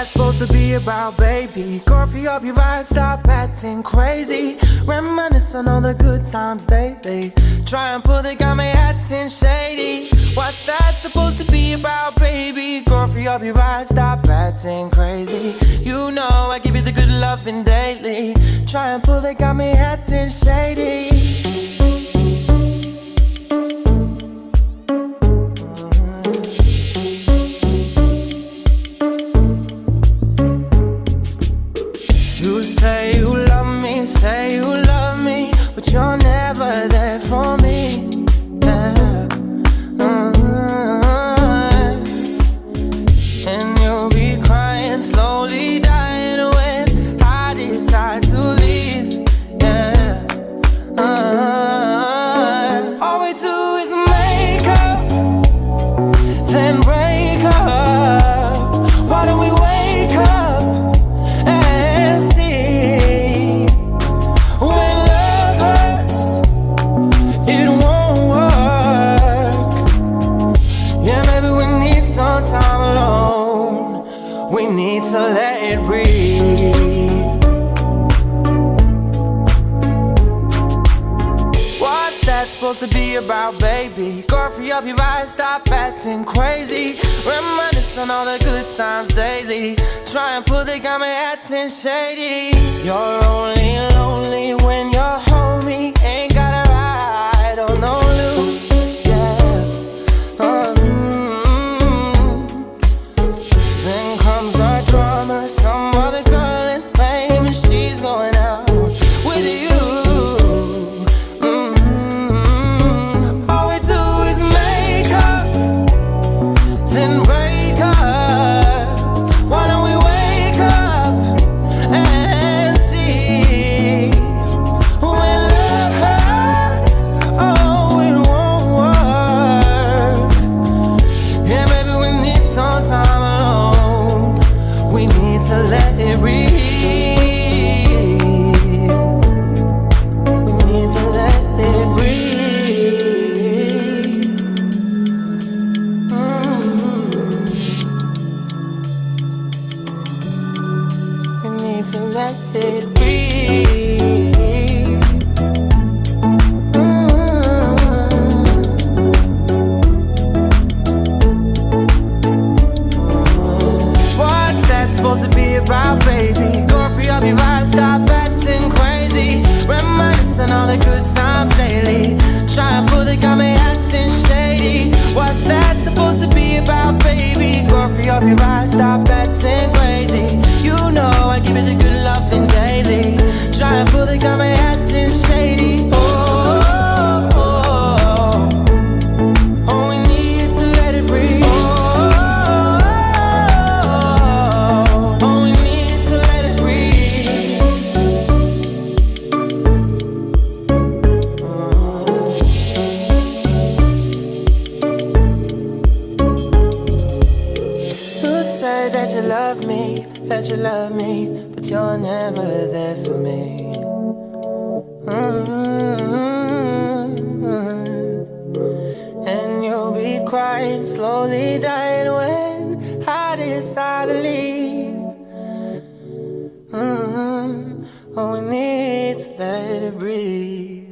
that supposed to be about, baby? Coffee up your vibe, stop acting crazy. Reminisce on all the good times lately. Try and pull, they got me acting shady. What's that supposed to be about, baby? Coffee up your vibe, stop acting crazy. You know I give you the good loving daily. Try and pull, they got me acting shady. Need to let it breathe. What's that supposed to be about, baby? Girl, free up your vibe, stop acting crazy. Reminisce on all the good times daily. Try and pull, the got me acting shady. You're only lonely when you're need to let it breathe. We need to let it breathe. Mm. We need to let it breathe. Stop acting crazy. You know I give you the good that you love me, that you love me, but you're never there for me. Mm-hmm. And you'll be crying, slowly dying when I decide to leave. Mm-hmm. Oh, we need to let it breathe.